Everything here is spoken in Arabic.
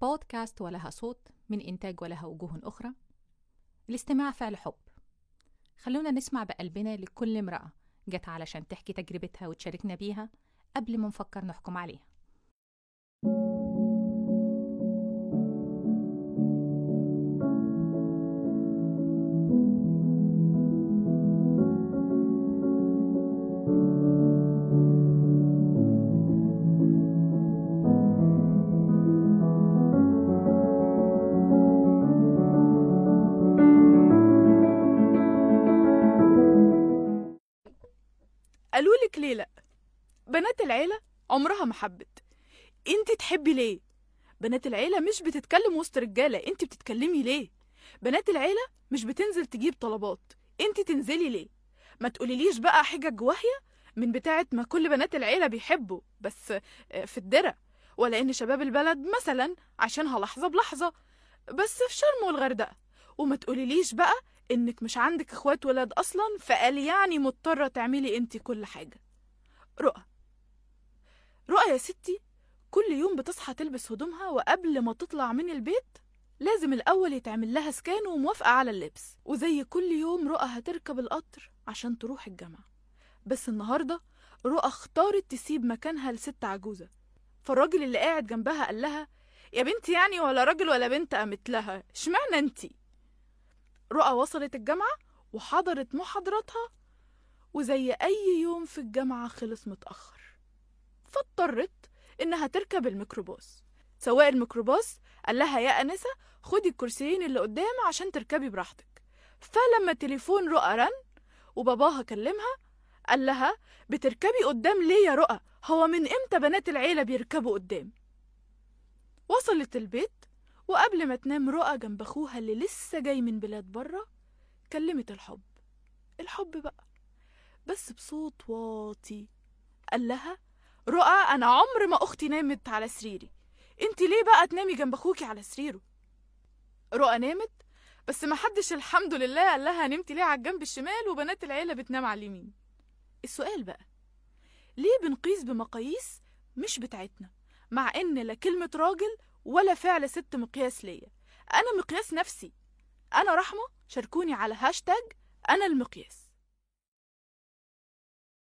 بودكاست ولها صوت من إنتاج ولها وجوه أخرى. الاستماع فعل حب. خلونا نسمع بقلبنا لكل امرأة جت علشان تحكي تجربتها وتشاركنا بيها قبل ما نفكر نحكم عليها. قالوا لك ليه لأ؟ بنات العيلة عمرها ما حبت. انت تحبي ليه؟ بنات العيلة مش بتتكلم وسط رجالة انت بتتكلمي ليه؟ بنات العيلة مش بتنزل تجيب طلبات انت تنزلي ليه؟ ما تقوليليش بقى حجج واهية من بتاعة ما كل بنات العيلة بيحبوا بس آه، في الدرة. ولا إن شباب البلد مثلا عشانها لحظة بلحظة بس في شرم والغردقة. وما تقوليليش بقى إنك مش عندك إخوات ولاد أصلا فقال يعني مضطرة تعملي انت كل حاجة. رؤى. رؤى يا ستي كل يوم بتصحى تلبس هدومها وقبل ما تطلع من البيت لازم الأول يتعمل لها سكان وموافقة على اللبس. وزي كل يوم رؤى هتركب القطر عشان تروح الجامعة. بس النهاردة رؤى اختارت تسيب مكانها لست عجوزة. فالراجل اللي قاعد جنبها قال لها يا بنتي يعني ولا راجل ولا بنت قامت لها اشمعنى أنتي؟ رؤى وصلت الجامعة وحضرت محاضراتها وزي أي يوم في الجامعة خلص متأخر. فاضطرت إنها تركب الميكروباص. سواق الميكروباص قال لها يا أنسة خدي الكرسيين اللي قدام عشان تركبي براحتك. فلما تليفون رؤى رن وباباها كلمها قال لها بتركبي قدام ليه يا رؤى؟ هو من إمتى بنات العيلة بيركبوا قدام؟ وصلت البيت وقبل ما تنام رؤى جنب أخوها اللي لسه جاي من بلاد بره كلمت الحب. الحب بقى بس بصوت واطي. قال لها رؤى أنا عمر ما أختي نامت على سريري. أنت ليه بقى تنامي جنب أخوكي على سريره؟ رؤى نامت بس ما حدش الحمد لله قال لها نمتي ليه على الجنب الشمال وبنات العيلة بتنام على اليمين. السؤال بقى ليه بنقيس بمقاييس مش بتاعتنا مع إن لا كلمة راجل ولا فعل ست مقياس ليا. أنا مقياس نفسي. أنا رحمة شاركوني على هاشتاج أنا المقياس.